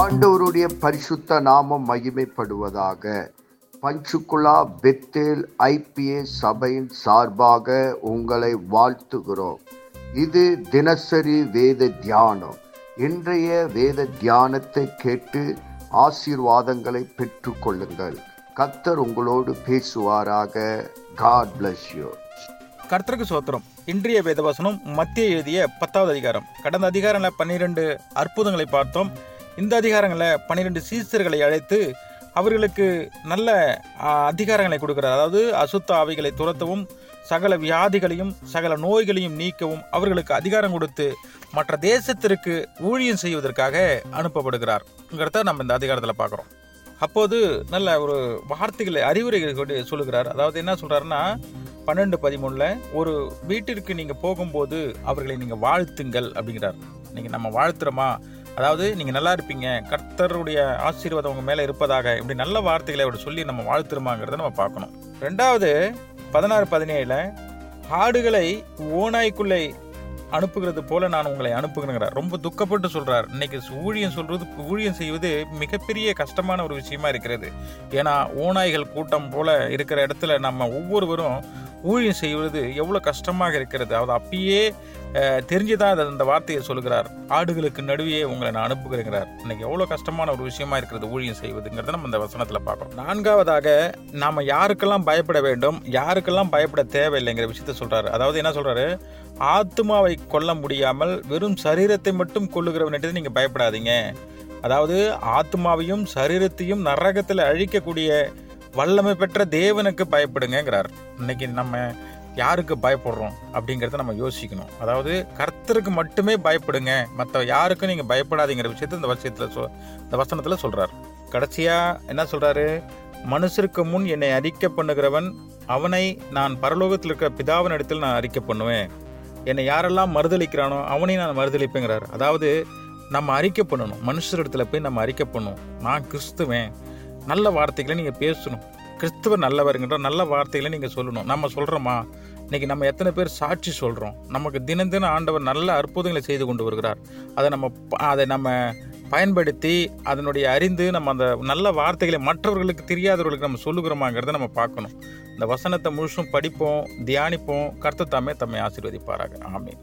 ஆண்டவருடைய பரிசுத்த நாமம் மகிமைப்படுவதாக. பஞ்சுகுலா பெத்தேல் ஐபிஏ சபையின் சார்பாக உங்களை வாழ்த்துகிறோம். இது தினசரி வேத தியானம். இன்றைய வேத தியானத்தை கேட்டு ஆசீர்வாதங்களை பெற்றுக்கொள்ளுங்கள். கத்தர் உங்களோடு பேசுவாராக. காட் பிளஸ் யூ கர்த்தருக்கு சோத்திரம். இன்றைய வேதவசனம் மத்திய எழுதிய பத்தாவது அதிகாரம். கடந்த அதிகாரங்களில் பன்னிரண்டு அற்புதங்களை பார்த்தோம். இந்த அதிகாரங்களில் பன்னிரெண்டு சீசர்களை அழைத்து அவர்களுக்கு நல்ல அதிகாரங்களை கொடுக்கிறார். அதாவது அசுத்த ஆவிகளை துரத்தவும் சகல வியாதிகளையும் சகல நோய்களையும் நீக்கவும் அவர்களுக்கு அதிகாரம் கொடுத்து மற்ற தேசத்திற்கு ஊழியம் செய்வதற்காக அனுப்பப்படுகிறார்ங்கிறத நம்ம இந்த அதிகாரத்தில் பார்க்குறோம். அப்போது நல்ல ஒரு வார்த்தைகளை அறிவுரைகள் கொண்டு சொல்லுகிறார். அதாவது என்ன சொல்கிறாருன்னா பன்னெண்டு பதிமூணில் ஒரு வீட்டிற்கு நீங்கள் போகும்போது அவர்களை நீங்கள் வாழ்த்துங்கள் அப்படிங்கிறார். நீங்கள் நம்ம வாழ்த்துறோமா? அதாவது நீங்கள் நல்லா இருப்பீங்க கர்த்தருடைய ஆசீர்வாதம் உங்கள் மேலே இருப்பதாக இப்படி நல்ல வார்த்தைகளை அவர் சொல்லி நம்ம வாழ்த்துருமாங்கிறத நம்ம பார்க்கணும். ரெண்டாவது பதினாறு பதினேழில் ஆடுகளை ஓநாய்க்குள்ளே அனுப்புகிறது போல நான் உங்களை அனுப்புகிறேங்கிறார் ரொம்ப துக்கப்பட்டு சொல்றார். இன்னைக்கு ஊழியம் சொல்றது ஊழியம் செய்வது மிகப்பெரிய கஷ்டமான ஒரு விஷயமா இருக்கிறது. ஏன்னா ஓநாய்கள் கூட்டம் போல இருக்கிற இடத்துல நம்ம ஒவ்வொருவரும் ஊழியம் செய்வது எவ்வளோ கஷ்டமாக இருக்கிறது. அவர் அப்பயே தெரிஞ்சுதான் அது அந்த வார்த்தையை சொல்கிறார் ஆடுகளுக்கு நடுவே உங்களை நான் அனுப்புகிறேங்கிறார். இன்னைக்கு எவ்வளோ கஷ்டமான ஒரு விஷயமா இருக்கிறது ஊழியம் செய்வதுங்கிறத நம்ம இந்த வசனத்தில் பார்க்கணும் நான்காவதாக நாம் யாருக்கெல்லாம் பயப்பட வேண்டும் யாருக்கெல்லாம் பயப்பட தேவையில்லைங்கிற விஷயத்த சொல்கிறாரு அதாவது என்ன சொல்கிறாரு ஆத்மாவை கொல்ல முடியாமல் வெறும் சரீரத்தை மட்டும் கொள்ளுகிறவன்ட்டு நீங்கள் பயப்படாதீங்க. அதாவது ஆத்மாவையும் சரீரத்தையும் நரகத்தில் அழிக்கக்கூடிய வல்லமை பெற்ற தேவனுக்கு பயப்படுங்கிறார் இன்னைக்கு நம்ம யாருக்கு பயப்படுறோம் அப்படிங்கிறத நம்ம யோசிக்கணும். அதாவது கர்த்தருக்கு மட்டுமே பயப்படுங்க. மற்ற யாருக்கும் நீங்கள் பயப்படாதீங்கிற விஷயத்த இந்த வசனத்தில் சொ இந்த வசனத்தில் சொல்கிறார் கடைசியாக என்ன சொல்கிறாரு மனுஷருக்கு முன் என்னை அறிக்கை பண்ணுகிறவன் அவனை நான் பரலோகத்தில் இருக்கிற பிதாவின் இடத்தில் நான் அறிக்கை பண்ணுவேன். என்னை யாரெல்லாம் மறுதளிக்கிறானோ அவனையும் நான் மறுதளிப்பேங்கிறார் அதாவது நம்ம அறிக்கை பண்ணணும். மனுஷர் இடத்துல போய் நம்ம அறிக்கை பண்ணணும் நான் கிறிஸ்துவேன். நல்ல வார்த்தைகளை நீங்கள் பேசணும். கிறிஸ்துவர் நல்லவருங்கிற நல்ல வார்த்தைகளை நீங்கள் சொல்லணும். நம்ம சொல்கிறோமா இன்றைக்கி நம்ம எத்தனை பேர் சாட்சி சொல்கிறோம் நமக்கு தினம் தினம் ஆண்டவர் நல்ல அற்புதங்களை செய்து கொண்டு வருகிறார். அதை நம்ம அதை நம்ம பயன்படுத்தி அதனுடைய அறிந்து நம்ம அந்த நல்ல வார்த்தைகளை மற்றவர்களுக்கு தெரியாதவர்களுக்கு நம்ம சொல்லுகிறோமாங்கிறத நம்ம பார்க்கணும். இந்த வசனத்தை முழுசும் படிப்போம் தியானிப்போம். கர்த்தர் தாமே தம்மை ஆசீர்வதிப்பாராக. ஆமீன்.